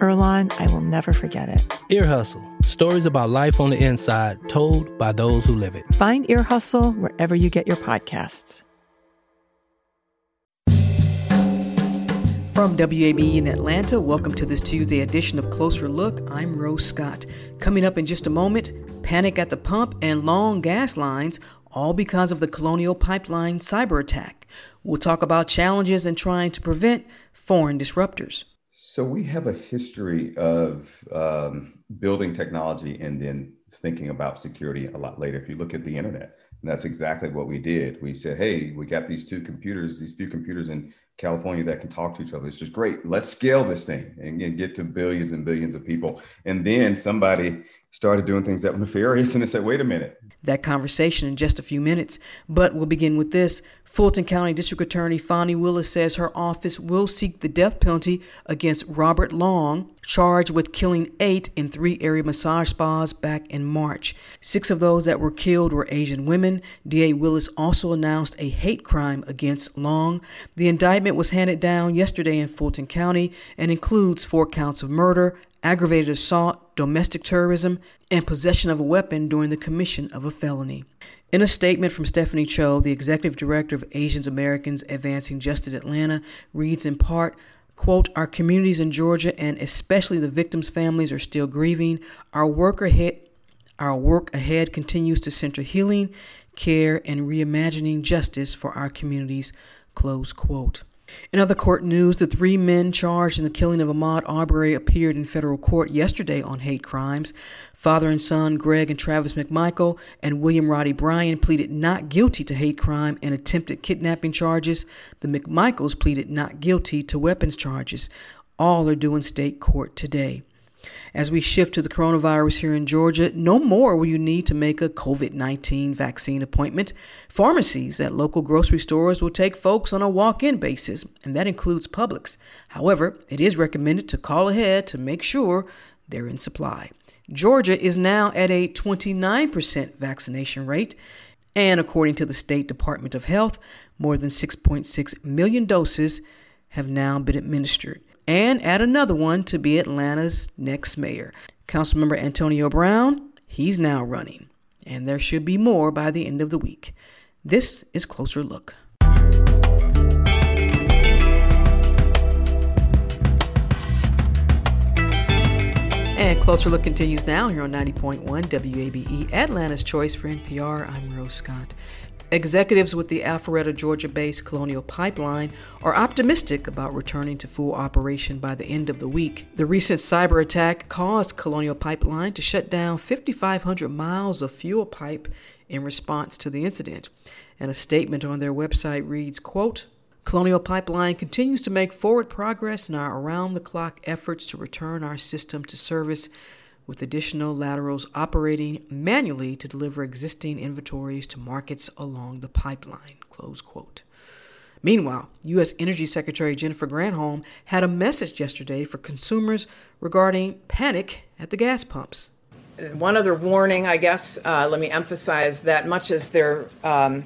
Earlonne, I will never forget it. Ear Hustle stories about life on the inside told by those who live it. Find Ear Hustle wherever you get your podcasts. From WABE in Atlanta, welcome to this Tuesday edition of Closer Look. I'm Rose Scott. Coming up in just a moment, panic at the pump and long gas lines, all because of the Colonial Pipeline cyber attack. We'll talk about challenges in trying to prevent foreign disruptors. So we have a history of um, building technology and then thinking about security a lot later. If you look at the internet, and that's exactly what we did. We said, "Hey, we got these two computers, these few computers in California that can talk to each other. This is great. Let's scale this thing and, and get to billions and billions of people." And then somebody started doing things that were nefarious and they said, wait a minute. That conversation in just a few minutes. But we'll begin with this. Fulton County District Attorney Fani Willis says her office will seek the death penalty against Robert Long, charged with killing eight in three area massage spas back in March. Six of those that were killed were Asian women. DA Willis also announced a hate crime against Long. The indictment was handed down yesterday in Fulton County and includes four counts of murder, aggravated assault, domestic terrorism, and possession of a weapon during the commission of a felony. In a statement from Stephanie Cho, the executive director of Asians Americans Advancing Justice Atlanta, reads in part, quote, Our communities in Georgia and especially the victims' families are still grieving. Our work ahead our work ahead continues to center healing, care, and reimagining justice for our communities. Close quote. In other court news, the three men charged in the killing of Ahmaud Arbery appeared in federal court yesterday on hate crimes. Father and son Greg and Travis McMichael and William Roddy Bryan pleaded not guilty to hate crime and attempted kidnapping charges. The McMichaels pleaded not guilty to weapons charges. All are due in state court today. As we shift to the coronavirus here in Georgia, no more will you need to make a COVID 19 vaccine appointment. Pharmacies at local grocery stores will take folks on a walk in basis, and that includes Publix. However, it is recommended to call ahead to make sure they're in supply. Georgia is now at a 29% vaccination rate, and according to the State Department of Health, more than 6.6 million doses have now been administered and add another one to be Atlanta's next mayor. Councilmember Antonio Brown, he's now running, and there should be more by the end of the week. This is Closer Look. And Closer Look continues now here on 90.1 WABE, Atlanta's Choice for NPR. I'm Rose Scott. Executives with the Alpharetta, Georgia based Colonial Pipeline are optimistic about returning to full operation by the end of the week. The recent cyber attack caused Colonial Pipeline to shut down 5,500 miles of fuel pipe in response to the incident. And a statement on their website reads, quote, Colonial Pipeline continues to make forward progress in our around the clock efforts to return our system to service with additional laterals operating manually to deliver existing inventories to markets along the pipeline. Close quote. Meanwhile, U.S. Energy Secretary Jennifer Granholm had a message yesterday for consumers regarding panic at the gas pumps. One other warning, I guess, uh, let me emphasize that much as there um,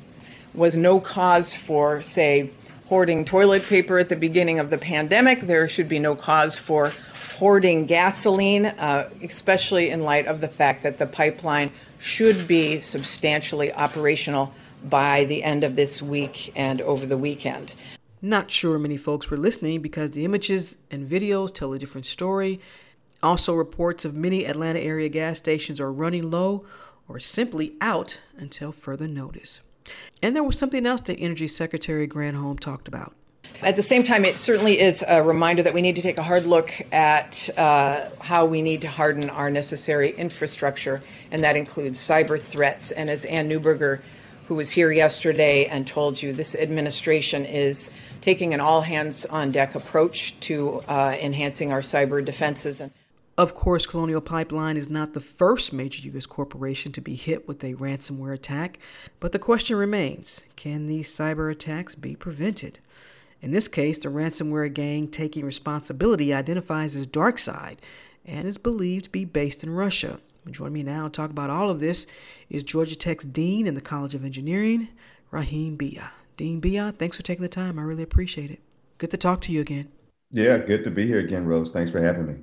was no cause for, say, hoarding toilet paper at the beginning of the pandemic, there should be no cause for hoarding gasoline, uh, especially in light of the fact that the pipeline should be substantially operational by the end of this week and over the weekend. Not sure many folks were listening because the images and videos tell a different story. Also, reports of many Atlanta area gas stations are running low or simply out until further notice. And there was something else that Energy Secretary Granholm talked about. At the same time, it certainly is a reminder that we need to take a hard look at uh, how we need to harden our necessary infrastructure, and that includes cyber threats. And as Ann Neuberger who was here yesterday and told you this administration is taking an all hands on deck approach to uh, enhancing our cyber defenses. Of course, Colonial Pipeline is not the first major U.S. corporation to be hit with a ransomware attack, but the question remains can these cyber attacks be prevented? In this case, the ransomware gang taking responsibility identifies as DarkSide and is believed to be based in Russia. Joining me now to talk about all of this is Georgia Tech's Dean in the College of Engineering, Raheem Beyah. Dean Beyah, thanks for taking the time. I really appreciate it. Good to talk to you again. Yeah, good to be here again, Rose. Thanks for having me.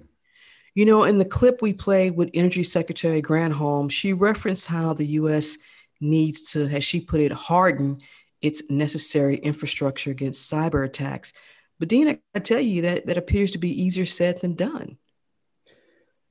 You know, in the clip we played with Energy Secretary Granholm, she referenced how the U.S. needs to, as she put it, harden its necessary infrastructure against cyber attacks. But Dean, I tell you that that appears to be easier said than done.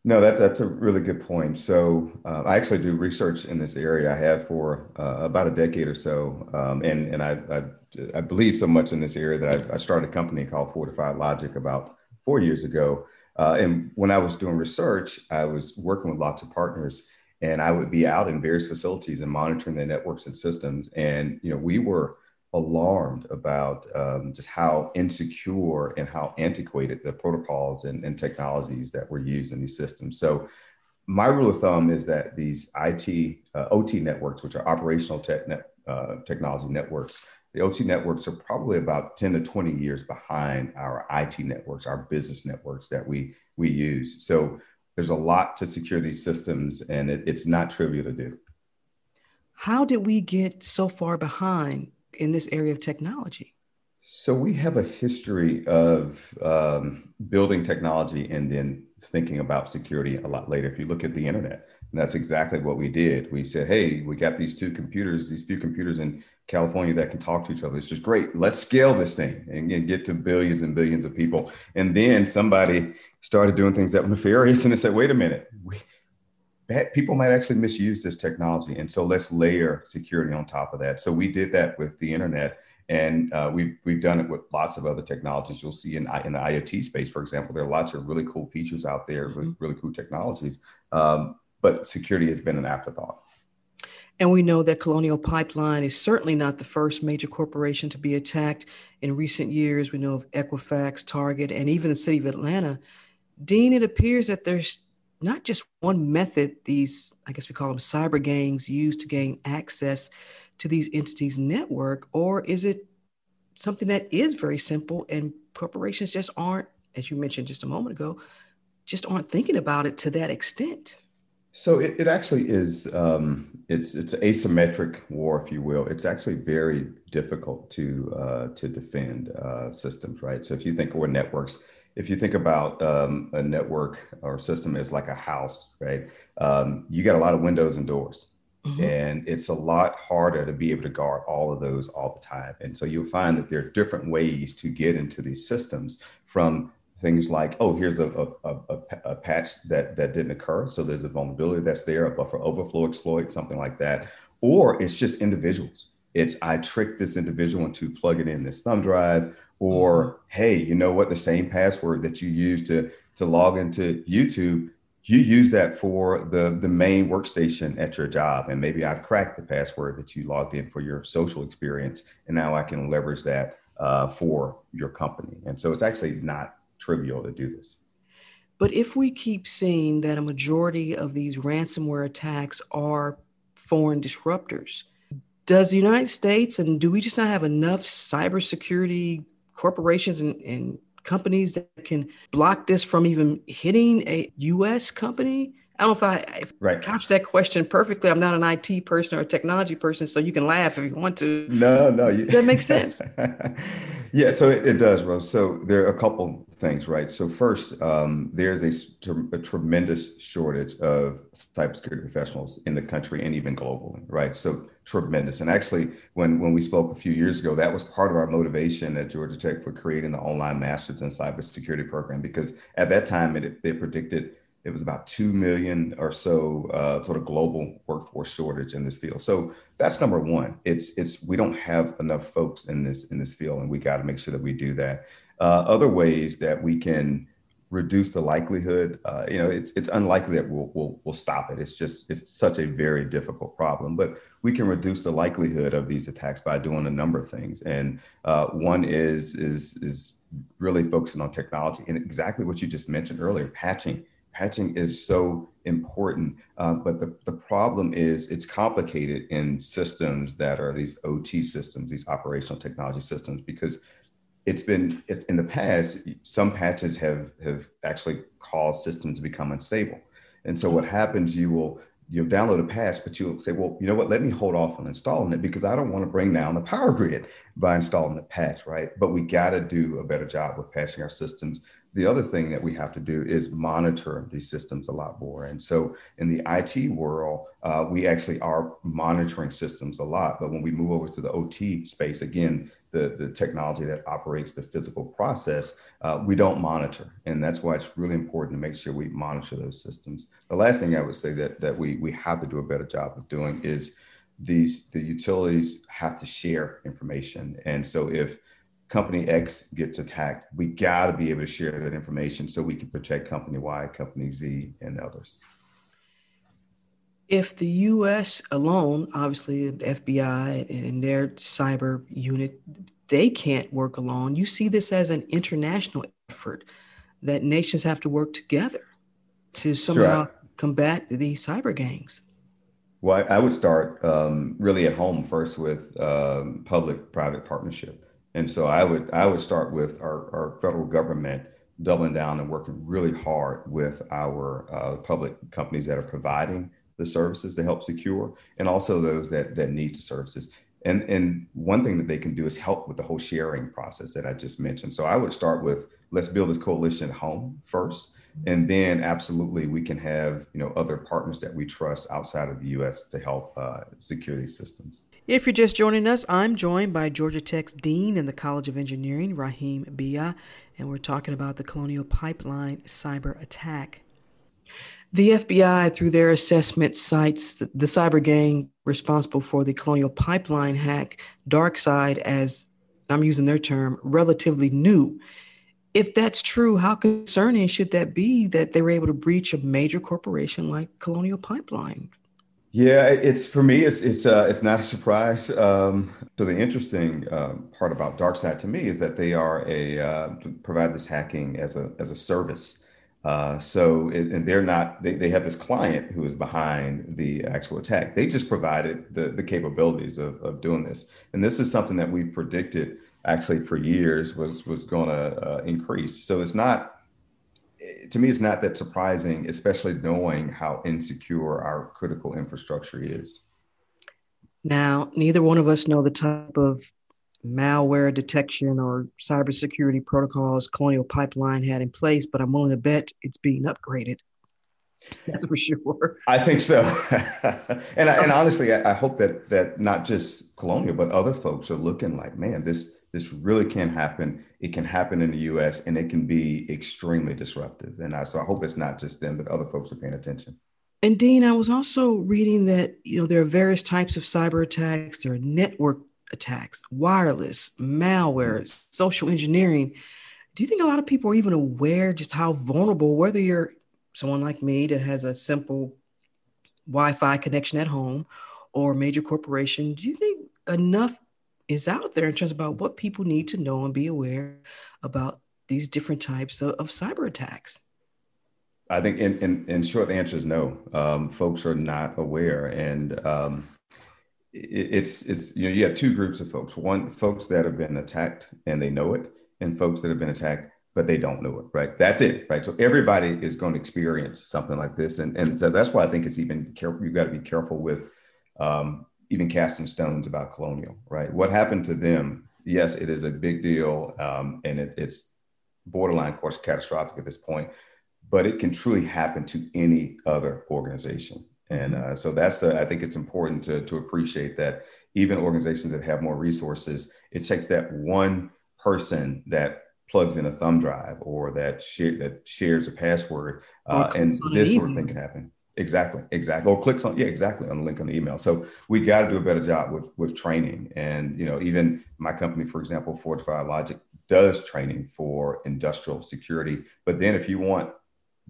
No, that, that's a really good point. So uh, I actually do research in this area. I have for uh, about a decade or so, um, and and I, I, I believe so much in this area that I, I started a company called Fortiphyd Logic about four years ago uh, and when I was doing research, I was working with lots of partners, and I would be out in various facilities and monitoring the networks and systems. And you know, we were alarmed about um, just how insecure and how antiquated the protocols and, and, technologies that were used in these systems. So, my rule of thumb is that these IT, uh, OT networks, which are operational tech net, uh, technology networks, the OT networks are probably about 10 to 20 years behind our IT networks, our business networks that we, we use. So there's a lot to secure these systems, and it, it's not trivial to do. How did we get so far behind in this area of technology? So we have a history of um, building technology and then thinking about security a lot later. If you look at the internet, and that's exactly what we did. We said, "Hey, we got these two computers, these few computers in California that can talk to each other. It's just great. Let's scale this thing and, and get to billions and billions of people." And then somebody started doing things that were nefarious, and they said, "Wait a minute, we, people might actually misuse this technology, and so let's layer security on top of that." So we did that with the internet and uh, we've, we've done it with lots of other technologies. You'll see in, in the IoT space, for example, there are lots of really cool features out there with mm-hmm. really cool technologies. Um, but security has been an afterthought. And we know that Colonial Pipeline is certainly not the first major corporation to be attacked. In recent years, we know of Equifax, Target, and even the city of Atlanta. Dean, it appears that there's not just one method these, I guess we call them cyber gangs, use to gain access to these entities' network, or is it something that is very simple and corporations just aren't, as you mentioned just a moment ago, just aren't thinking about it to that extent? So it, it actually is um, it's it's asymmetric war, if you will. It's actually very difficult to uh, to defend uh, systems, right? So if you think of networks, if you think about um, a network or system as like a house, right? Um, you got a lot of windows and doors, Mm-hmm. And it's a lot harder to be able to guard all of those all the time. And so you'll find that there are different ways to get into these systems from things like, oh, here's a, a, a, a patch that, that didn't occur. So there's a vulnerability that's there, a buffer overflow exploit, something like that. Or it's just individuals. It's I tricked this individual into plugging in this thumb drive, or mm-hmm. hey, you know what? The same password that you use to to log into YouTube you use that for the the main workstation at your job and maybe i've cracked the password that you logged in for your social experience and now i can leverage that uh, for your company and so it's actually not trivial to do this but if we keep seeing that a majority of these ransomware attacks are foreign disruptors does the united states and do we just not have enough cybersecurity corporations and, and companies that can block this from even hitting a U.S. company? I don't know if I if right. that question perfectly. I'm not an IT person or a technology person, so you can laugh if you want to. No, no. You, Does that make sense? yeah, so it, it, does, Rose. So there are a couple things, right? So first, um, there's a, a, tremendous shortage of cybersecurity professionals in the country and even globally, right? So tremendous. And actually, when when we spoke a few years ago, that was part of our motivation at Georgia Tech for creating the online Masters in Cybersecurity program because at that time it, they predicted it was about 2 million or so uh, sort of global workforce shortage in this field so that's number one it's it's we don't have enough folks in this in this field and we got to make sure that we do that uh, other ways that we can reduce the likelihood, uh, you know, it's it's unlikely that we'll, we'll we'll stop it. It's just it's such a very difficult problem, but we can reduce the likelihood of these attacks by doing a number of things. And uh, one is is is really focusing on technology and exactly what you just mentioned earlier, patching. Patching is so important, uh, but the, the problem is it's complicated in systems that are these OT systems, these operational technology systems, because it's been it's, in the past some patches have have actually caused systems to become unstable. And so what happens you will you'll download a patch but you'll say well you know what? Let me hold off on installing it because i don't want to bring down the power grid by installing the patch right? But we got to do a better job with patching our systems the other thing that we have to do is monitor these systems a lot more. And so in the IT world, uh, we actually are monitoring systems a lot. But when we move over to the OT space, again, the, the technology that operates the physical process, uh, we don't monitor. And that's why it's really important to make sure we monitor those systems. The last thing I would say that, that we, we have to do a better job of doing is these the utilities have to share information. And so if company X gets attacked, we got to be able to share that information so we can protect company Y, company Z, and others. If the US alone, obviously the FBI and their cyber unit, they can't work alone. You see this as an international effort that nations have to work together to somehow sure. combat these cyber gangs. Well, I would start um, really at home first with um, public-private partnership, and so I would I would start with our, our federal government doubling down and working really hard with our uh, public companies that are providing the services to help secure, and also those that that need the services. And and one thing that they can do is help with the whole sharing process that I just mentioned. So I would start with let's build this coalition at home first, and then absolutely we can have you know other partners that we trust outside of the U.S. to help uh, secure these systems. If you're just joining us, I'm joined by Georgia Tech's Dean in the College of Engineering, Raheem Beyah, and we're talking about the Colonial Pipeline cyber attack. The FBI, through their assessment, cites the, cyber gang responsible for the Colonial Pipeline hack, DarkSide, as I'm using their term, relatively new. If that's true, how concerning should that be that they were able to breach a major corporation like Colonial Pipeline? Yeah, it's for me. It's it's uh, it's not a surprise. Um, so the interesting um, part about DarkSide to me is that they are a uh, provide this hacking as a as a service. Uh, so, it, and they're not, they, they have this client who is behind the actual attack. They just provided the, the capabilities of, of doing this. And this is something that we predicted actually for years was, was going to uh, increase. So it's not, to me, it's not that surprising, especially knowing how insecure our critical infrastructure is. Now, neither one of us know the type of malware detection or cybersecurity protocols Colonial Pipeline had in place, but I'm willing to bet it's being upgraded. That's for sure. I think so. and, I, and honestly, I, I, hope that that not just Colonial, but other folks are looking like, man, this this really can happen. It can happen in the U.S. and it can be extremely disruptive. And I, so I hope it's not just them, but other folks are paying attention. And Dean, I was also reading that you know there are various types of cyber attacks. There are network attacks, wireless, malware, mm-hmm. social engineering. Do you think a lot of people are even aware just how vulnerable, whether you're someone like me that has a simple Wi Fi connection at home or a major corporation, do you think enough is out there in terms about what people need to know and be aware about these different types of, of cyber attacks? I think in, in, in short, the answer is no. Um, folks are not aware. And um, it's it's you know you have two groups of folks one folks that have been attacked and they know it and folks that have been attacked but they don't know it right? That's it right? So everybody is going to experience something like this and and so that's why i think it's even careful You've got to be careful with um, even casting stones about colonial right? What happened to them? Yes it is a big deal um, and it, it's borderline of course catastrophic at this point but it can truly happen to any other organization. And uh, so that's, uh, I think it's important to, to appreciate that even organizations that have more resources, it takes that one person that plugs in a thumb drive or that, share, that shares a password, uh, and this sort of thing can happen. Exactly, exactly. Or clicks on, yeah, exactly, on the link on the email. So we got to do a better job with with training. And you know, even my company, for example, Fortiphyd Logic, does training for industrial security. But then if you want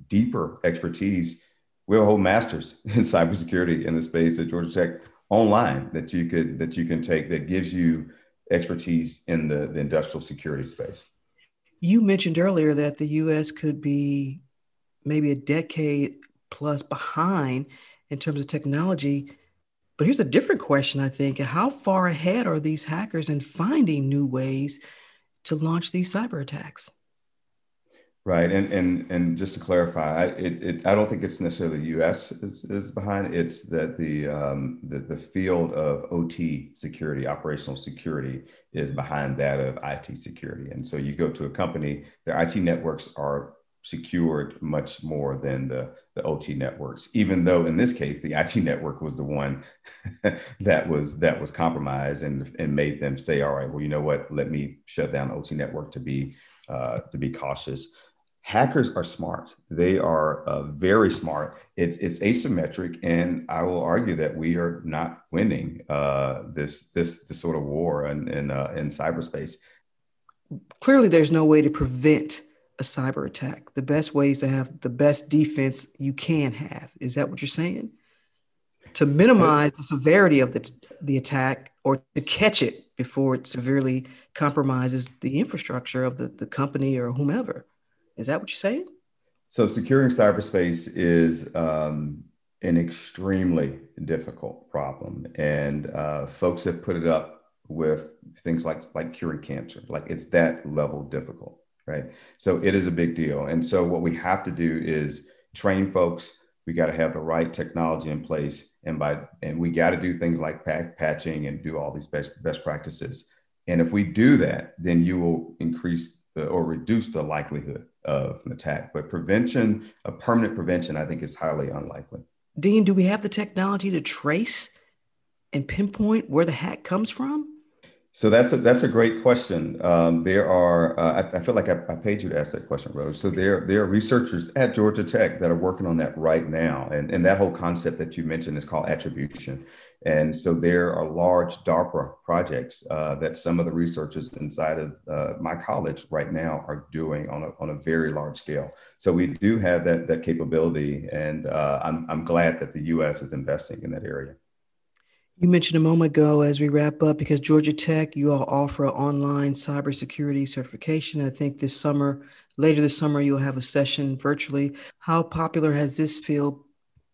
deeper expertise, we'll hold masters in cybersecurity in the space at Georgia Tech online that you could that you can take that gives you expertise in the, the industrial security space. You mentioned earlier that the US could be maybe a decade plus behind in terms of technology. But here's a different question, I think. How far ahead are these hackers in finding new ways to launch these cyber attacks? Right, and and and just to clarify, it, it I don't think it's necessarily the U.S. is, is behind. It's that the um, the the field of OT security, operational security, is behind that of IT security. And so you go to a company, their IT networks are secured much more than the the OT networks. Even though in this case, the IT network was the one that was that was compromised and and made them say, all right, well, you know what? Let me shut down the OT network to be uh, to be cautious hackers are smart. They are uh, very smart. It's, it's asymmetric, and I will argue that we are not winning uh, this this this sort of war in in, uh, in cyberspace. Clearly, there's no way to prevent a cyber attack. The best way is to have the best defense you can have. Is that what you're saying? To minimize the severity of the, the attack or to catch it before it severely compromises the infrastructure of the, the company or whomever. Is that what you're saying? So securing cyberspace is um, an extremely difficult problem, and uh, folks have put it up with things like like curing cancer. Like it's that level difficult, right? So it is a big deal, and so what we have to do is train folks. We got to have the right technology in place, and by and we got to do things like pack, patching and do all these best best practices. And if we do that, then you will increase the, or reduce the likelihood of an attack. But prevention, a permanent prevention, I think is highly unlikely. Dean, do we have the technology to trace and pinpoint where the hack comes from? So that's a, that's a great question. Um, there are, uh, I, I, feel like I, I, paid you to ask that question, Rose. So there, there are researchers at Georgia Tech that are working on that right now. And, and that whole concept that you mentioned is called attribution. And so there are large DARPA projects uh, that some of the researchers inside of uh, my college right now are doing on a, on a very large scale. So we do have that, that capability, and uh, I'm, I'm glad that the US is investing in that area. You mentioned a moment ago as we wrap up, because Georgia Tech, you all offer an online cybersecurity certification. I think this summer, later this summer, you'll have a session virtually. How popular has this field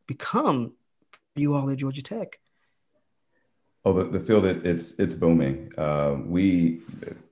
become for you all at Georgia Tech? Oh, the, the field it, it's it's booming. Uh, we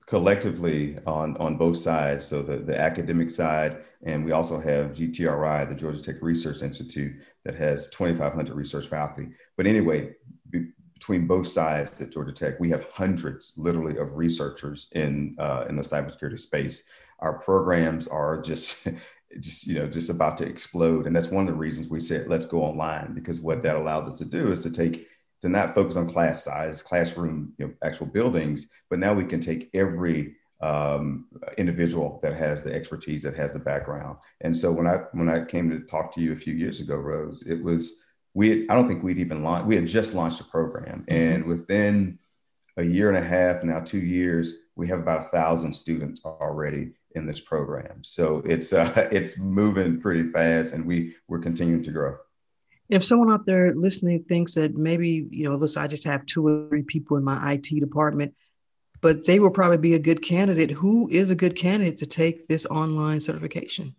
collectively on on both sides, so the, the academic side, and we also have GTRI, the Georgia Tech Research Institute, that has 2,500 research faculty. But anyway, be, between both sides at Georgia Tech, we have hundreds, literally, of researchers in uh, in the cybersecurity space. Our programs are just just you know just about to explode, and that's one of the reasons we said let's go online because what that allows us to do is to take to not focus on class size, classroom, you know, actual buildings, but now we can take every um, individual that has the expertise, that has the background. And so when I when I came to talk to you a few years ago, Rose, it was we. Had, I don't think we'd even launched. We had just launched a program, mm-hmm. and within a year and a half, now two years, we have about a thousand students already in this program. So it's uh, it's moving pretty fast, and we we're continuing to grow if someone out there listening thinks that maybe you know listen i just have two or three people in my it department but they will probably be a good candidate. Who is a good candidate to take this online certification?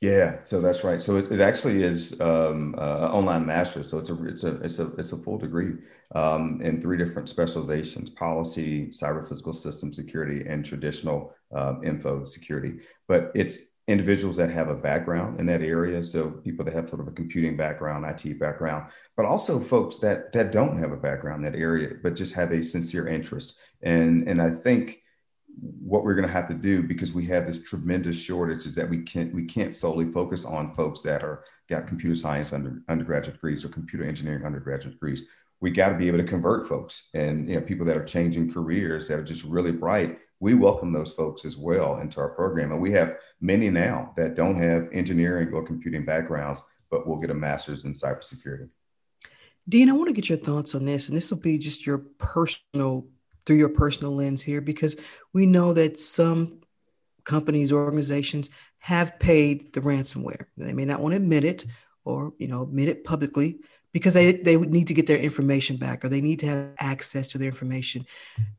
Yeah so that's right. So it actually is um, uh, online master. So it's a it's a it's a it's a full degree um, in three different specializations policy cyber physical system security and traditional uh, info security. But it's individuals that have a background in that area so people that have sort of a computing background it background but also folks that that don't have a background in that area but just have a sincere interest. And and i think what we're going to have to do because we have this tremendous shortage is that we can't we can't solely focus on folks that are got computer science under, undergraduate degrees or computer engineering undergraduate degrees. We got to be able to convert folks and you know people that are changing careers that are just really bright we welcome those folks as well into our program. And we have many now that don't have engineering or computing backgrounds, but will get a master's in cybersecurity. Dean, I want to get your thoughts on this, and this will be just your personal, through your personal lens here, because we know that some companies, organizations have paid the ransomware. They may not want to admit it or, you know, admit it publicly because they, they would need to get their information back or they need to have access to their information.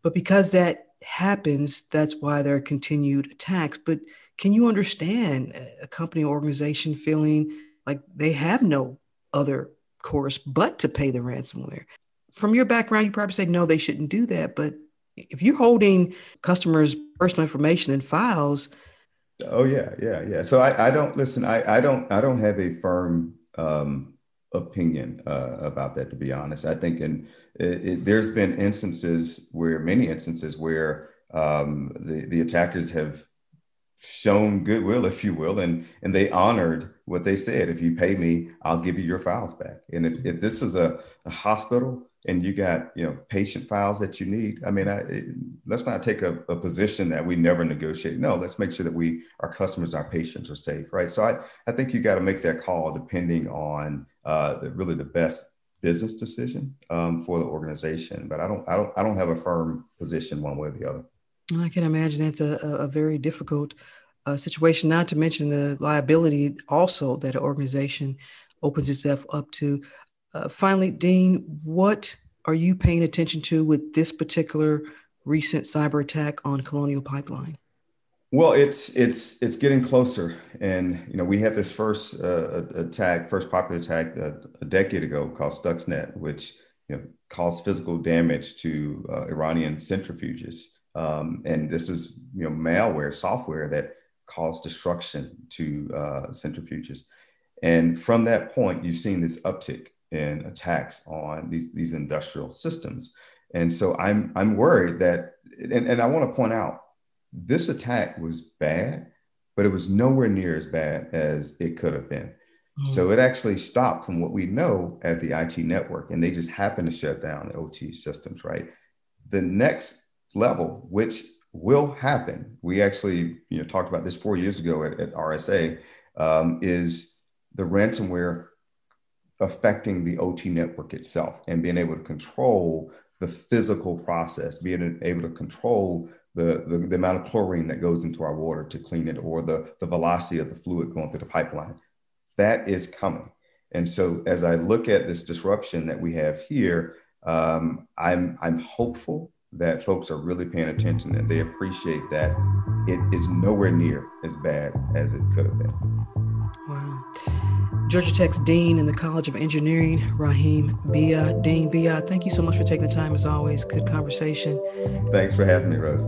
But because that happens, that's why there are continued attacks. But can you understand a company or organization feeling like they have no other course but to pay the ransomware? From your background, you probably say, no, they shouldn't do that. But if you're holding customers' personal information and files, oh yeah, yeah, yeah. So I, I don't listen. I, I don't I don't have a firm um, opinion uh, about that. To be honest, I think it, there's been instances where many instances where um, the the attackers have shown goodwill, if you will, and and they honored what they said. If you pay me, I'll give you your files back. And if, if this is a, a hospital and you got you know patient files that you need, I mean, I, it, let's not take a, a, position that we never negotiate. No, let's make sure that we our customers, our patients are safe, right? So I I think you got to make that call depending on uh, the, really the best business decision um, for the organization. But I don't I don't I don't have a firm position one way or the other. I can imagine it's a, a very difficult uh, situation, not to mention the liability also that an organization opens itself up to. Uh, finally, Dean, what are you paying attention to with this particular recent cyber attack on Colonial Pipeline? Well, it's it's it's getting closer, and you know we had this first uh, attack, first popular attack uh, a decade ago called Stuxnet, which you know caused physical damage to uh, Iranian centrifuges. Um, and this is you know malware software that caused destruction to uh, centrifuges. And from that point, you've seen this uptick in attacks on these these industrial systems. And so I'm I'm worried that, and, and I want to point out, this attack was bad, but it was nowhere near as bad as it could have been. Mm-hmm. So it actually stopped from what we know at the IT network, and they just happened to shut down the OT systems. Right. The next level, which will happen. We actually, you know, talked about this four years ago at, at RSA. Um, is the ransomware affecting the OT network itself and being able to control the physical process, being able to control the, the, the, amount of chlorine that goes into our water to clean it or the, the velocity of the fluid going through the pipeline. That is coming. And so as I look at this disruption that we have here, um, I'm, I'm hopeful that folks are really paying attention and they appreciate that it is nowhere near as bad as it could have been. Wow. Georgia Tech's Dean in the College of Engineering, Raheem Beyah. Dean Beyah, thank you so much for taking the time as always. Good conversation. Thanks for having me, Rose.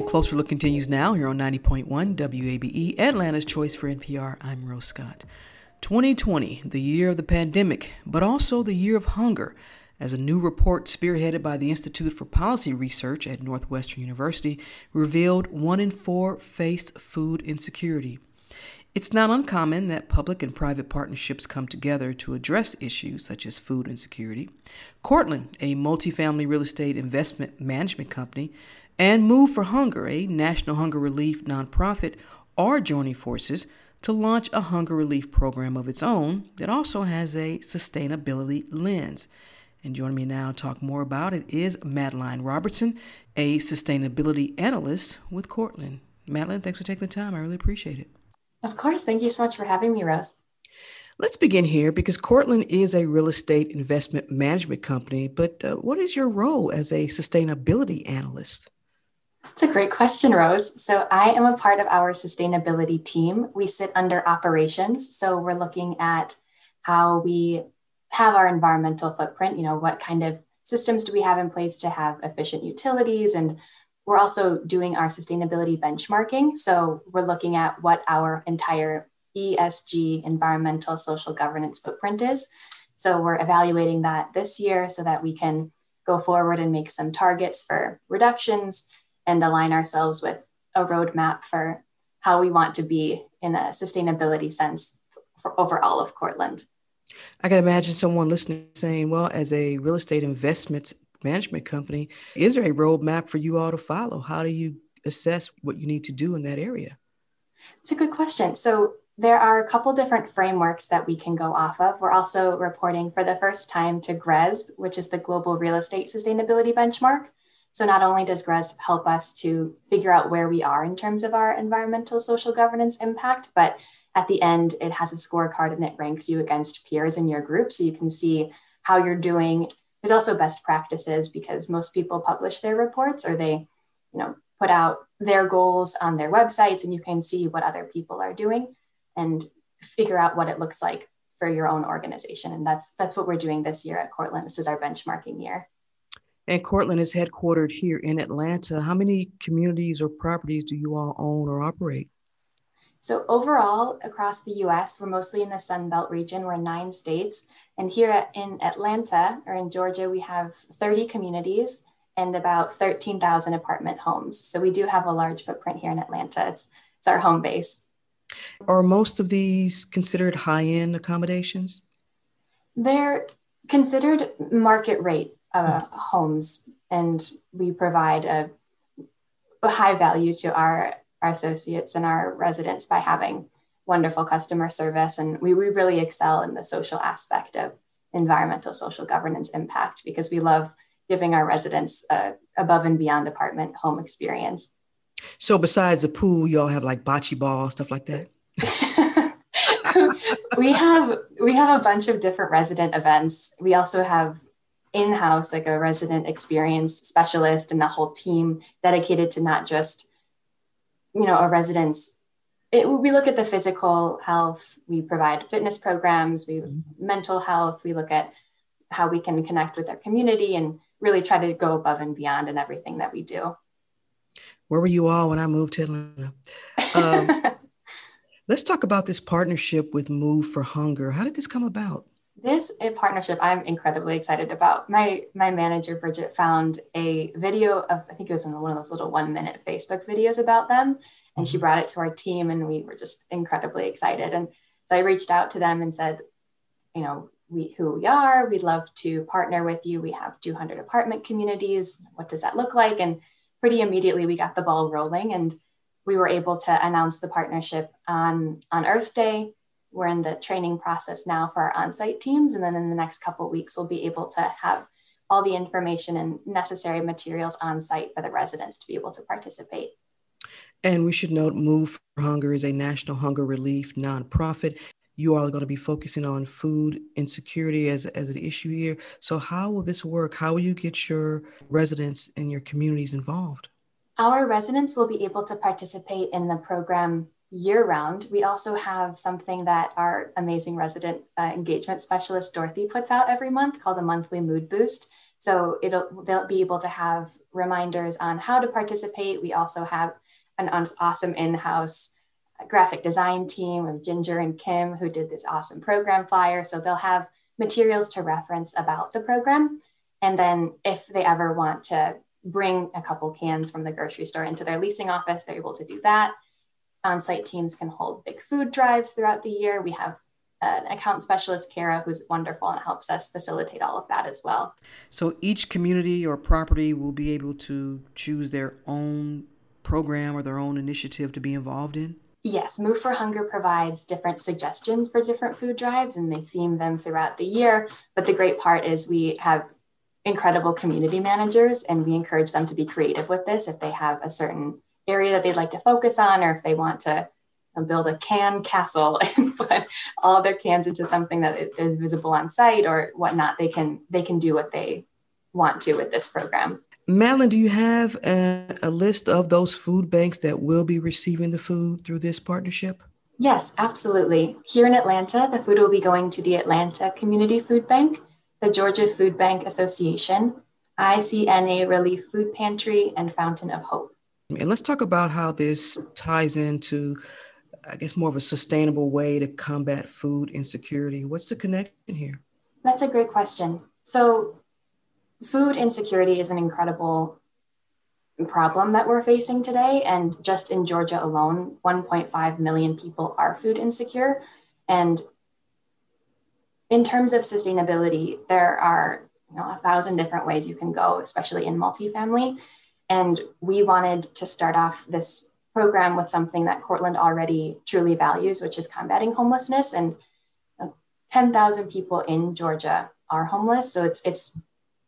And Closer Look continues now here on 90.1 WABE, Atlanta's Choice for NPR. I'm Rose Scott. 2020, the year of the pandemic, but also the year of hunger, as a new report spearheaded by the Institute for Policy Research at Northwestern University revealed one in four faced food insecurity. It's not uncommon that public and private partnerships come together to address issues such as food insecurity. Cortland, a multifamily real estate investment management company, and Move for Hunger, a national hunger relief nonprofit, are joining forces to launch a hunger relief program of its own that also has a sustainability lens. And joining me now to talk more about it is Madeline Robertson, a sustainability analyst with Cortland. Madeline, thanks for taking the time. I really appreciate it. Of course. Thank you so much for having me, Rose. Let's begin here because Cortland is a real estate investment management company. But uh, what is your role as a sustainability analyst? That's a great question, Rose. So, I am a part of our sustainability team. We sit under operations. So, we're looking at how we have our environmental footprint. You know, what kind of systems do we have in place to have efficient utilities? And we're also doing our sustainability benchmarking. So, we're looking at what our entire ESG, environmental social governance footprint is. So we're evaluating that this year so that we can go forward and make some targets for reductions and align ourselves with a roadmap for how we want to be in a sustainability sense for over all of Cortland. I can imagine someone listening saying, well, as a real estate investment management company, is there a roadmap for you all to follow? How do you assess what you need to do in that area? It's a good question. So there are a couple different frameworks that we can go off of. We're also reporting for the first time to GRESB, which is the Global Real Estate Sustainability Benchmark. So not only does GRESB help us to figure out where we are in terms of our environmental social governance impact, but at the end, it has a scorecard and it ranks you against peers in your group. So you can see how you're doing. There's also best practices because most people publish their reports or they, you know, put out their goals on their websites and you can see what other people are doing and figure out what it looks like for your own organization. And that's that's what we're doing this year at Cortland. This is our benchmarking year. And Cortland is headquartered here in Atlanta. How many communities or properties do you all own or operate? So overall, across the U.S., we're mostly in the Sun Belt region. We're in nine states, and here in Atlanta or in Georgia, we have 30 communities and about 13,000 apartment homes. So we do have a large footprint here in Atlanta. It's it's our home base. Are most of these considered high end accommodations? They're considered market rate uh, homes, and we provide a, a high value to our, our associates and our residents by having wonderful customer service. And we, we really excel in the social aspect of environmental social governance impact because we love giving our residents a above and beyond apartment home experience. So besides the pool, y'all have like bocce ball stuff like that. we have we have a bunch of different resident events. We also have in-house like a resident experience specialist and a whole team dedicated to not just you know a resident's it, we look at the physical health we provide fitness programs we mm-hmm. mental health we look at how we can connect with our community and really try to go above and beyond in everything that we do where were you all when I moved to Atlanta? Um, let's talk about this partnership with Move for Hunger. How did this come about? This a partnership I'm incredibly excited about. My my manager Bridget found a video of I think it was in one of those little one minute Facebook videos about them, and she mm-hmm. brought it to our team, and we were just incredibly excited. And so I reached out to them and said, you know, we who we are. We'd love to partner with you. We have 200 apartment communities. What does that look like? And pretty immediately we got the ball rolling and we were able to announce the partnership on, on Earth Day. We're in the training process now for our on-site teams. And then in the next couple weeks, we'll be able to have all the information and necessary materials on site for the residents to be able to participate. And we should note Move for Hunger is a national hunger relief nonprofit you all are going to be focusing on food insecurity as, as an issue here. So, how will this work? How will you get your residents and your communities involved? Our residents will be able to participate in the program year round. We also have something that our amazing resident uh, engagement specialist Dorothy puts out every month called a monthly mood boost. So it'll they'll be able to have reminders on how to participate. We also have an awesome in-house graphic design team of Ginger and Kim who did this awesome program flyer. So they'll have materials to reference about the program. And then if they ever want to bring a couple cans from the grocery store into their leasing office, they're able to do that. On site teams can hold big food drives throughout the year. We have an account specialist, Kara, who's wonderful and helps us facilitate all of that as well. So each community or property will be able to choose their own program or their own initiative to be involved in? Yes, Move for Hunger provides different suggestions for different food drives and they theme them throughout the year. But the great part is we have incredible community managers and we encourage them to be creative with this if they have a certain area that they'd like to focus on or if they want to build a can castle and put all their cans into something that is visible on site or whatnot, they can they can do what they want to with this program. Madeline, do you have a, a list of those food banks that will be receiving the food through this partnership? Yes, absolutely. Here in Atlanta, the food will be going to the Atlanta Community Food Bank, the Georgia Food Bank Association, ICNA Relief Food Pantry, and Fountain of Hope. And let's talk about how this ties into, I guess, more of a sustainable way to combat food insecurity. What's the connection here? That's a great question. So, food insecurity is an incredible problem that we're facing today. And just in Georgia alone, 1.5 million people are food insecure. And in terms of sustainability, there are you know a thousand different ways you can go, especially in multifamily. And we wanted to start off this program with something that Cortland already truly values, which is combating homelessness. And 10,000 people in Georgia are homeless. So it's it's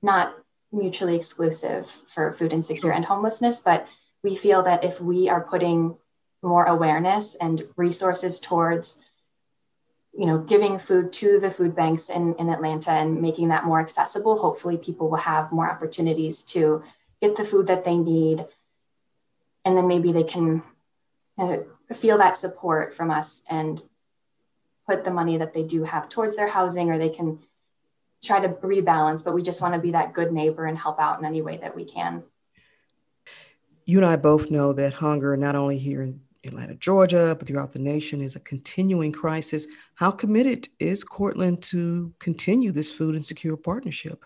not mutually exclusive for food insecure and homelessness, but we feel that if we are putting more awareness and resources towards you know giving food to the food banks in, in atlanta and making that more accessible hopefully people will have more opportunities to get the food that they need and then maybe they can uh, feel that support from us and put the money that they do have towards their housing or they can try to rebalance, but we just want to be that good neighbor and help out in any way that we can. You and I both know that hunger, not only here in Atlanta, Georgia, but throughout the nation, is a continuing crisis. How committed is Cortland to continue this food insecure partnership?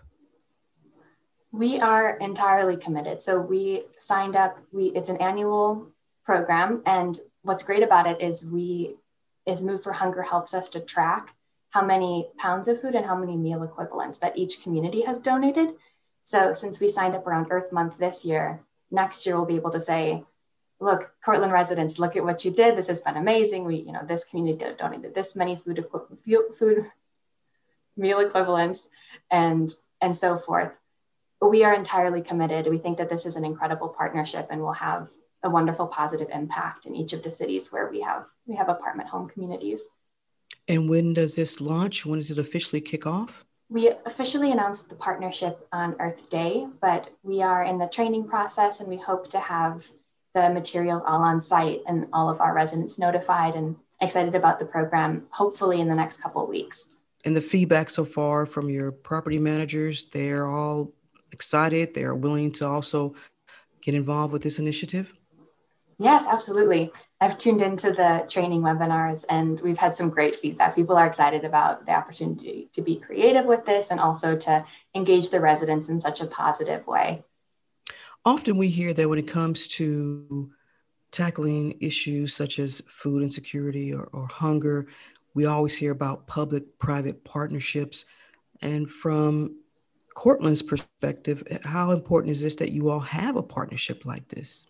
We are entirely committed. So we signed up. We it's an annual program, and what's great about it is we is Move for Hunger helps us to track how many pounds of food and how many meal equivalents that each community has donated. So since we signed up around Earth Month this year, next year we'll be able to say, look, Cortland residents, look at what you did. This has been amazing. We, you know, this community donated this many food food meal equivalents and and so forth. But we are entirely committed. We think that this is an incredible partnership and will have a wonderful positive impact in each of the cities where we have we have apartment home communities. And when does this launch? When does it officially kick off? We officially announced the partnership on Earth Day, but we are in the training process and we hope to have the materials all on site and all of our residents notified and excited about the program, hopefully in the next couple of weeks. And the feedback so far from your property managers, they're all excited. They are willing to also get involved with this initiative? Yes, absolutely. I've tuned into the training webinars and we've had some great feedback. People are excited about the opportunity to be creative with this and also to engage the residents in such a positive way. Often we hear that when it comes to tackling issues such as food insecurity or, or hunger, we always hear about public private partnerships. And from Cortland's perspective, how important is this that you all have a partnership like this?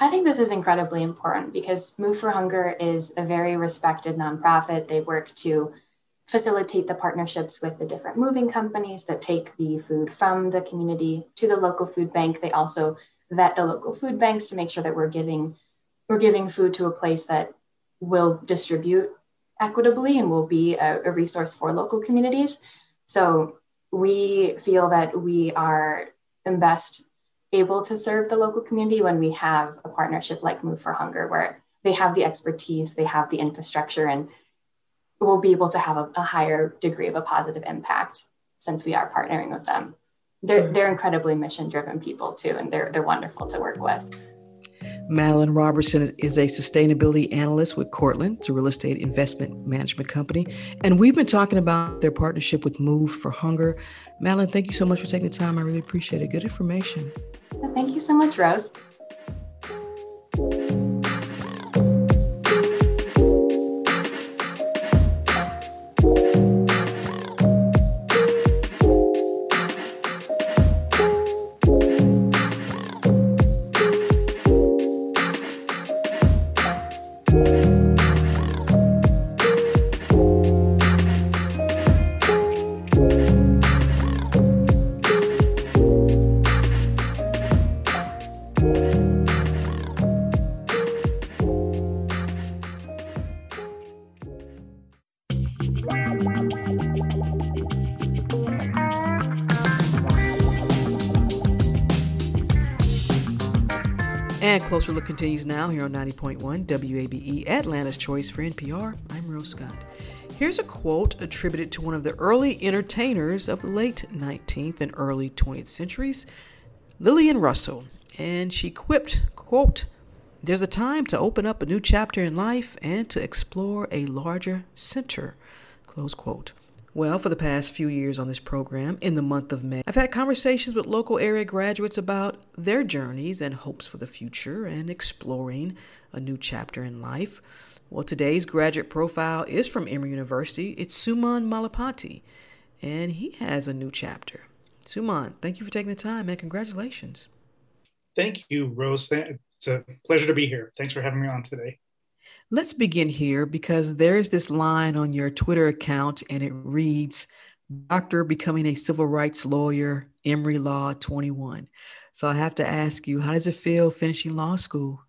I think this is incredibly important because Move for Hunger is a very respected nonprofit. They work to facilitate the partnerships with the different moving companies that take the food from the community to the local food bank. They also vet the local food banks to make sure that we're giving we're giving food to a place that will distribute equitably and will be a, a resource for local communities. So we feel that we are best able to serve the local community when we have a partnership like Move for Hunger, where they have the expertise, they have the infrastructure, and we'll be able to have a, a higher degree of a positive impact since we are partnering with them. They're, they're incredibly mission driven people too, and they're, they're wonderful to work with. Madeline Robertson is a sustainability analyst with Cortland, it's a real estate investment management company. And we've been talking about their partnership with Move for Hunger. Madeline, thank you so much for taking the time. I really appreciate it. Good information. Thank you so much, Rose. Closer Look continues now here on 90.1 WABE, Atlanta's Choice for NPR. I'm Rose Scott. Here's a quote attributed to one of the early entertainers of the late 19th and early 20th centuries, Lillian Russell. And she quipped, quote, There's a time to open up a new chapter in life and to explore a larger center, close quote. Well, for the past few years on this program, in the month of May, I've had conversations with local area graduates about their journeys and hopes for the future and exploring a new chapter in life. Well, today's graduate profile is from Emory University. It's Suman Malempati, and he has a new chapter. Suman, thank you for taking the time and congratulations. Thank you, Rose. It's a pleasure to be here. Thanks for having me on today. Let's begin here because there's this line on your Twitter account and it reads, Doctor becoming a civil rights lawyer, Emory Law 21. So I have to ask you, how does it feel finishing law school?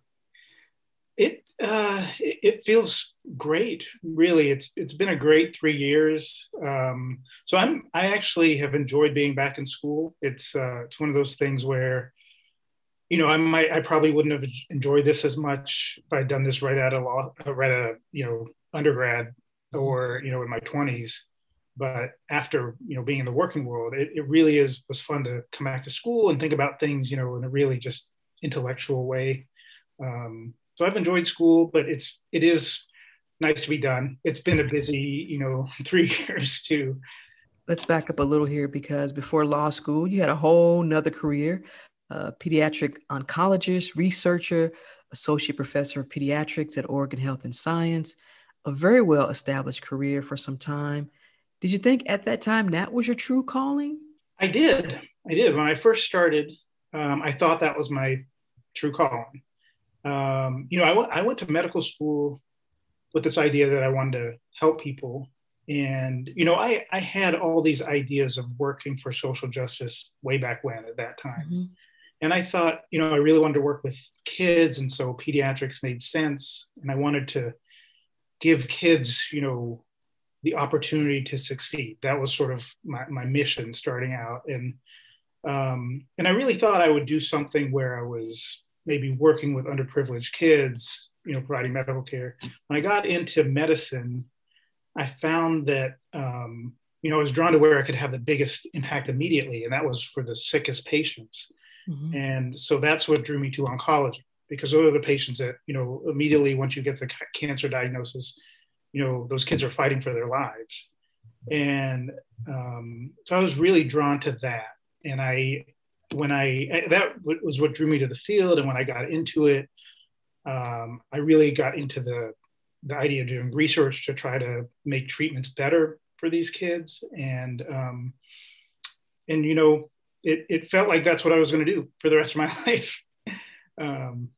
It uh, it feels great, really. It's it's been a great three years. Um, so I'm I actually have enjoyed being back in school. It's uh, it's one of those things where you know, I might, I probably wouldn't have enjoyed this as much if I'd done this right out of law, uh, right out of, you know, undergrad or, you know, in my twenties. But after, you know, being in the working world, it, it really is, was fun to come back to school and think about things, you know, in a really just intellectual way. Um, so I've enjoyed school, but it's, it is nice to be done. It's been a busy, you know, three years too. Let's back up a little here because before law school, you had a whole nother career a pediatric oncologist, researcher, associate professor of pediatrics at Oregon Health and Science, a very well established career for some time. Did you think at that time that was your true calling? I did. I did. When I first started, um, I thought that was my true calling. Um, you know, I, w- I went to medical school with this idea that I wanted to help people. And, you know, I, I had all these ideas of working for social justice way back when at that time. Mm-hmm and I thought, you know, I really wanted to work with kids, and so pediatrics made sense. And I wanted to give kids, you know, the opportunity to succeed. That was sort of my, my mission starting out, and um, and I really thought I would do something where I was maybe working with underprivileged kids, you know, providing medical care. When I got into medicine, I found that um, you know I was drawn to where I could have the biggest impact immediately, and that was for the sickest patients. Mm-hmm. And so that's what drew me to oncology because those are the patients that, you know, immediately once you get the cancer diagnosis, you know, those kids are fighting for their lives. And um, so I was really drawn to that. And I, when I, that was what drew me to the field. And when I got into it, um, I really got into the, the idea of doing research to try to make treatments better for these kids. And, um, and, you know, it, it felt like that's what I was going to do for the rest of my life. um,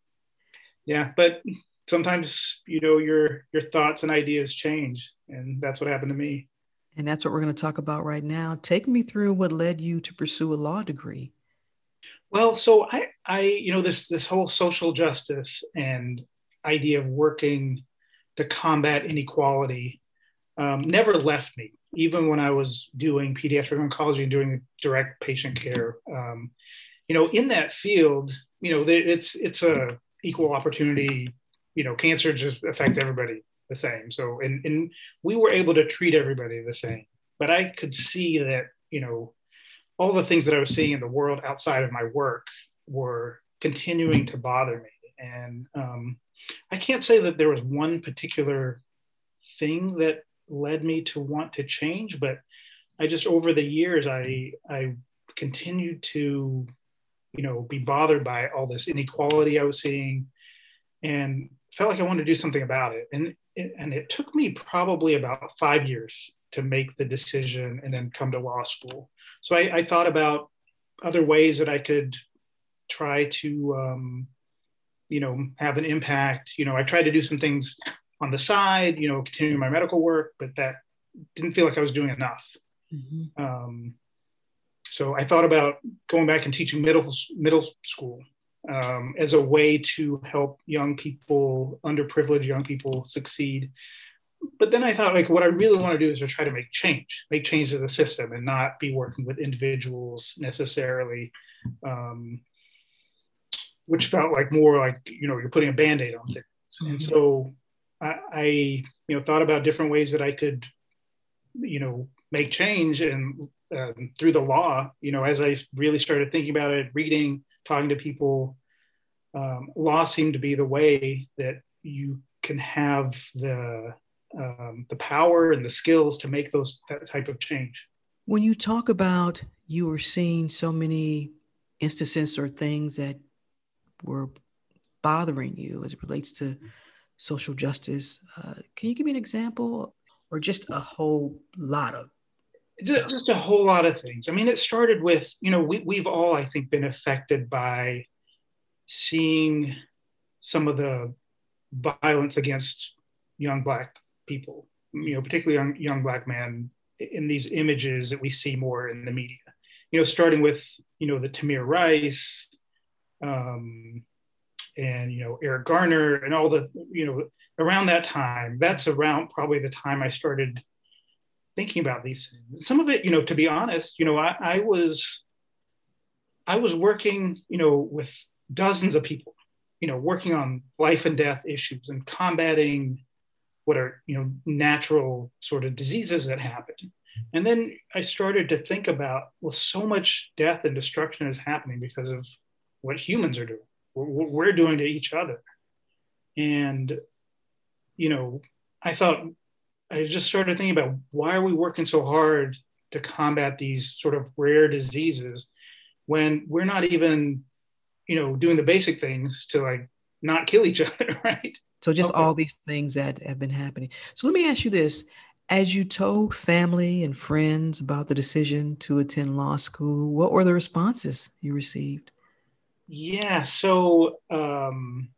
yeah, but sometimes you know your your thoughts and ideas change, and that's what happened to me. And that's what we're going to talk about right now. Take me through what led you to pursue a law degree. Well, so I, I, you know, this this whole social justice and idea of working to combat inequality um, never left me even when I was doing pediatric oncology and doing direct patient care, um, you know, in that field, you know, it's it's a equal opportunity. You know, cancer just affects everybody the same. So, and and we were able to treat everybody the same. But I could see that, you know, all the things that I was seeing in the world outside of my work were continuing to bother me. And um, I can't say that there was one particular thing that led me to want to change but i just over the years i i continued to you know be bothered by all this inequality i was seeing and felt like i wanted to do something about it. And and it took me probably about five years to make the decision and then come to law school. So i, I thought about other ways that i could try to um, you know have an impact. You know i tried to do some things on the side, you know, continuing my medical work, but that didn't feel like I was doing enough. Mm-hmm. Um, so I thought about going back and teaching middle middle school um, as a way to help young people, underprivileged young people, succeed. But then I thought, like, what I really want to do is to try to make change, make change to the system, and not be working with individuals necessarily. Um, which felt like more like you know you're putting a band-aid on things mm-hmm. and so I, I you know thought about different ways that i could you know make change and um, through the law you know as i really started thinking about it reading talking to people um, law seemed to be the way that you can have the um, the power and the skills to make those that type of change. When you talk about you were seeing so many instances or things that were bothering you as it relates to social justice. Uh, can you give me an example or just a whole lot of? Just a whole lot of things. I mean, it started with, you know, we, we've all, I think, been affected by seeing some of the violence against young Black people, you know, particularly young, young Black men in these images that we see more in the media. You know, starting with, you know, the Tamir Rice, um, and you know Eric Garner and all the you know around that time. That's around probably the time I started thinking about these things. some of it, you know, to be honest, you know, I, I was I was working, you know, with dozens of people, you know, working on life and death issues and combating what are you know natural sort of diseases that happen. And then I started to think about well, so much death and destruction is happening because of what humans are doing what we're doing to each other. And, you know, I thought, I just started thinking about why are we working so hard to combat these sort of rare diseases when we're not even, you know, doing the basic things to like not kill each other, right? So just okay. all these things that have been happening. So let me ask you this. As you told family and friends about the decision to attend law school, what were the responses you received? Yeah. So, um,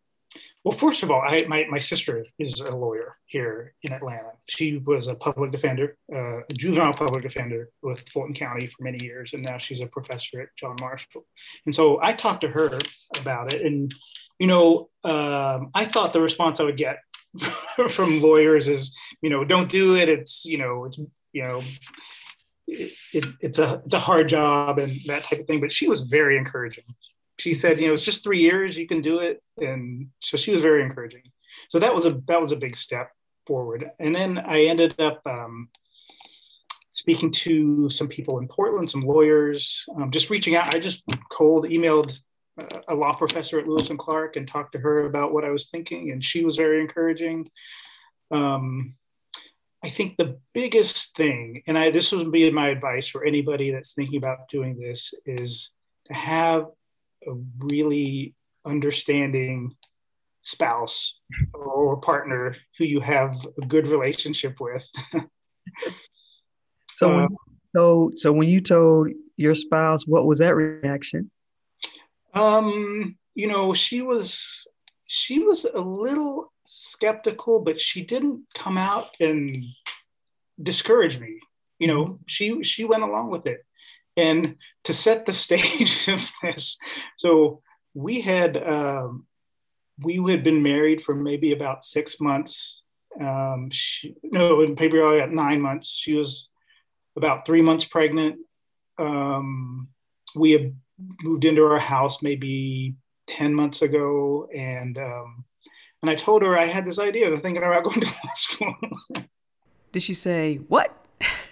well, first of all, I, my, my sister is a lawyer here in Atlanta. She was a public defender, uh, a juvenile public defender with Fulton County for many years, and now she's a professor at John Marshall. And so I talked to her about it, and you know, um, I thought the response I would get from lawyers is, you know, don't do it. It's you know, it's you know, it, it, it's a it's a hard job and that type of thing. But she was very encouraging she said, you know, it's just three years, you can do it. And so she was very encouraging. So that was a that was a big step forward. And then I ended up um, speaking to some people in Portland, some lawyers, um, just reaching out. I just cold emailed a law professor at Lewis and Clark and talked to her about what I was thinking, and she was very encouraging. Um, I think the biggest thing, and I, this would be my advice for anybody that's thinking about doing this, is to have a really understanding spouse or partner who you have a good relationship with. so, uh, when, so, so when you told your spouse, what was that reaction? Um, you know, she was she was a little skeptical, but she didn't come out and discourage me. You know, mm-hmm. she she went along with it. And to set the stage of this, so we had um, we had been married for maybe about six months. Um, she, no, in I got nine months. She was about three months pregnant. Um, we had moved into our house maybe ten months ago, and um, and I told her I had this idea of thinking about going to law school. Did she say what?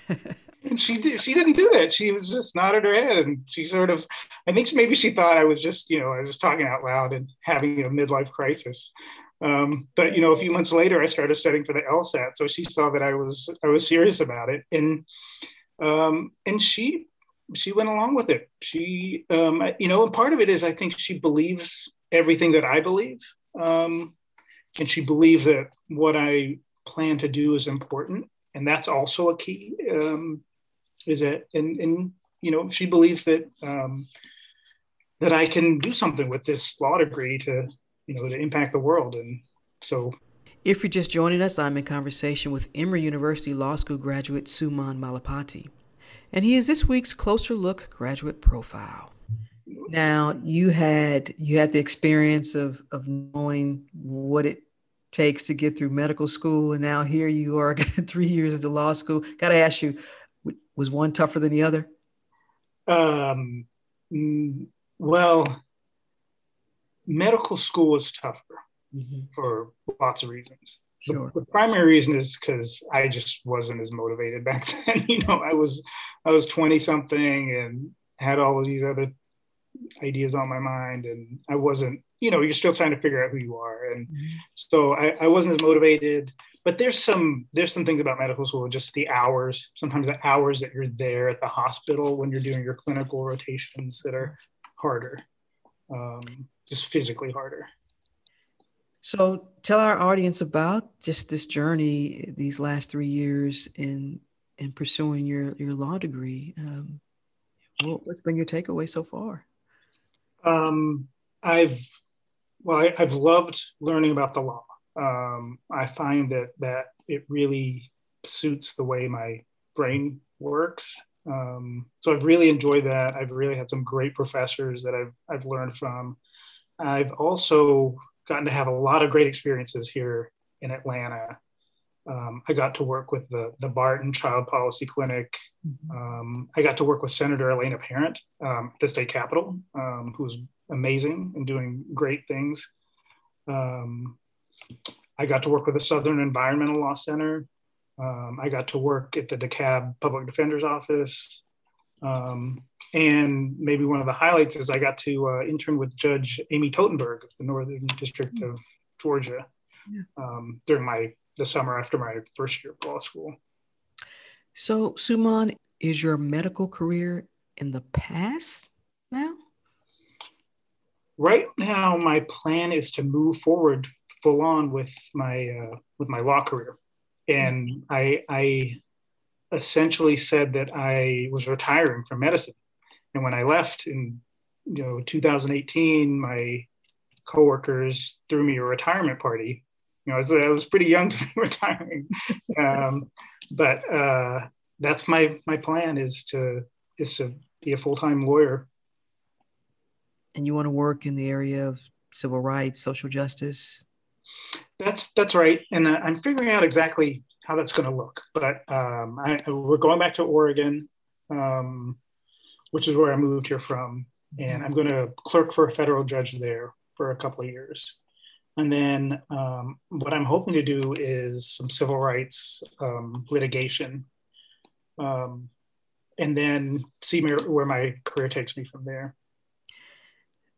and she did, she didn't do that. She was just nodded her head, and she sort of, I think maybe she thought I was just, you know, I was just talking out loud and having a midlife crisis. Um, but you know, a few months later, I started studying for the LSAT, so she saw that I was I was serious about it, and um, and she she went along with it. She, um, you know, and part of it is I think she believes everything that I believe, um, and she believes that what I plan to do is important, and that's also a key. Um, is that and and you know she believes that um, that I can do something with this law degree to you know to impact the world. And so if you're just joining us I'm in conversation with Emory University Law School graduate Suman Malempati and he is this week's closer look graduate profile. Now you had you had the experience of of knowing what it takes to get through medical school and now here you are three years at the law school. Got to ask you was one tougher than the other? Um, well, medical school was tougher mm-hmm. for lots of reasons. Sure. The, the primary reason is because I just wasn't as motivated back then. you know, I was I was 20 something and had all of these other ideas on my mind and I wasn't, you know, you're still trying to figure out who you are. And mm-hmm. so I, I wasn't as motivated. But there's some there's some things about medical school, just the hours, sometimes the hours that you're there at the hospital when you're doing your clinical rotations that are harder. Um, just physically harder. So tell our audience about just this journey these last three years in in pursuing your your law degree. Um, what's been your takeaway so far? Um, I've well, I, have loved learning about the law. Um, I find that that it really suits the way my brain works. Um, so I've really enjoyed that. I've really had some great professors that I've I've learned from. I've also gotten to have a lot of great experiences here in Atlanta. Um, I got to work with the, the Barton Child Policy Clinic. Mm-hmm. Um, I got to work with Senator Elena Parent um, at the state capitol, um, who's amazing and doing great things. Um, I got to work with the Southern Environmental Law Center. Um, I got to work at the DeKalb Public Defender's Office. Um, and maybe one of the highlights is I got to uh, intern with Judge Amy Totenberg of the Northern District of Georgia yeah. um, during my the summer after my first year of law school. So, Suman, is your medical career in the past now? Right now, my plan is to move forward full on with my uh, with my law career, and I I essentially said that I was retiring from medicine. And when I left in you know 2018, my coworkers threw me a retirement party. You know, I was, pretty young to be retiring, um, but uh, that's my my plan is to is to be a full time lawyer. And you want to work in the area of civil rights, social justice. That's that's right, and uh, I'm figuring out exactly how that's going to look. But um, I, we're going back to Oregon, um, which is where I moved here from, and I'm going to clerk for a federal judge there for a couple of years. And then um, what I'm hoping to do is some civil rights um, litigation, um, and then see where my career takes me from there.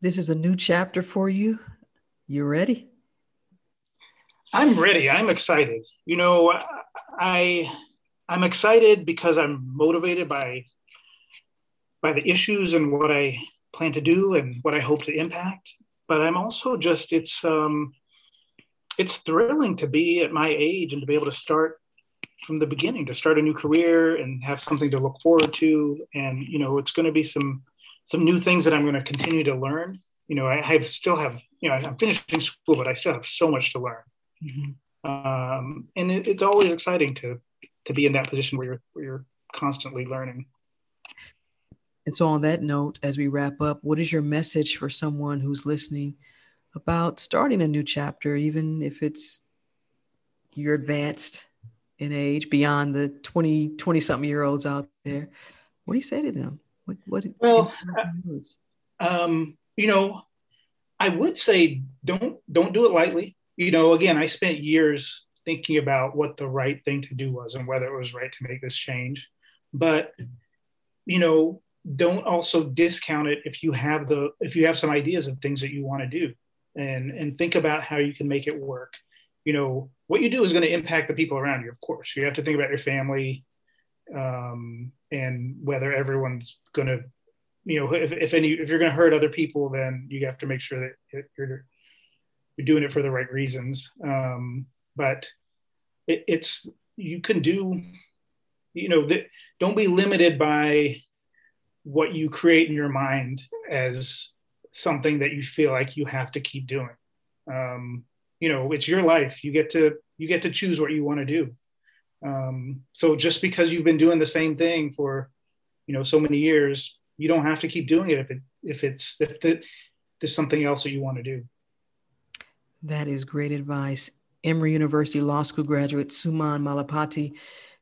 This is a new chapter for you. You ready? I'm ready. I'm excited. You know, I I'm excited because I'm motivated by by the issues and what I plan to do and what I hope to impact. But I'm also just it's um it's thrilling to be at my age and to be able to start from the beginning to start a new career and have something to look forward to and you know it's going to be some some new things that i'm going to continue to learn you know i have still have you know i'm finishing school but i still have so much to learn Mm-hmm. Um, and it, it's always exciting to to be in that position where you're where you're constantly learning. And so, on that note, as we wrap up, what is your message for someone who's listening about starting a new chapter, even if it's you're advanced in age beyond the 20, 20 something year olds out there? What do you say to them? What, what well, um, you know, I would say don't don't do it lightly you know, again, I spent years thinking about what the right thing to do was and whether it was right to make this change. But, you know, don't also discount it if you have the if you have some ideas of things that you want to do and and think about how you can make it work. You know, what you do is going to impact the people around you, of course. You have to think about your family um, and whether everyone's going to, you know, if, if any if you're going to hurt other people, then you have to make sure that you're you're doing it for the right reasons. Um, but it, it's you can do, you know, that don't be limited by what you create in your mind as something that you feel like you have to keep doing. Um, you know, it's your life. You get to you get to choose what you want to do. Um, so just because you've been doing the same thing for, you know, so many years, you don't have to keep doing it if it if it's if the, there's something else that you want to do. That is great advice. Emory University Law School graduate Suman Malempati,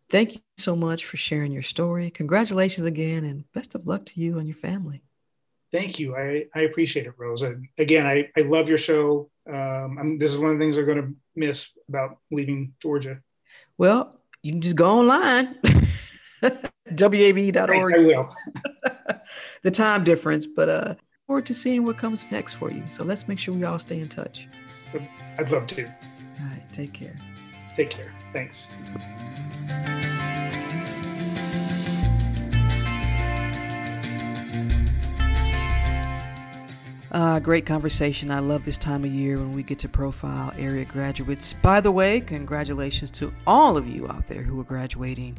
thank you so much for sharing your story. Congratulations again, and best of luck to you and your family. Thank you. I, I appreciate it, Rose. And again, I, I love your show. Um, I'm, this is one of the things I'm going to miss about leaving Georgia. Well, you can just go online, wabe.org. I will. the time difference, but uh, forward to seeing what comes next for you. So let's make sure we all stay in touch. I'd love to. All right, take care. Take care. Thanks. Uh, great conversation. I love this time of year when we get to profile area graduates. By the way, congratulations to all of you out there who are graduating.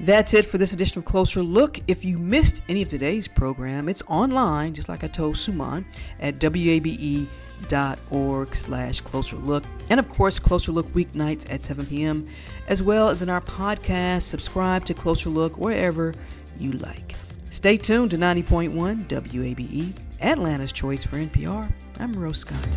That's it for this edition of Closer Look. If you missed any of today's program, it's online, just like I told Suman, at wabe.org slash closer look. And of course, Closer Look weeknights at 7 p.m., as well as in our podcast. Subscribe to Closer Look wherever you like. Stay tuned to 90.1 WABE Atlanta's Choice for NPR. I'm Rose Scott.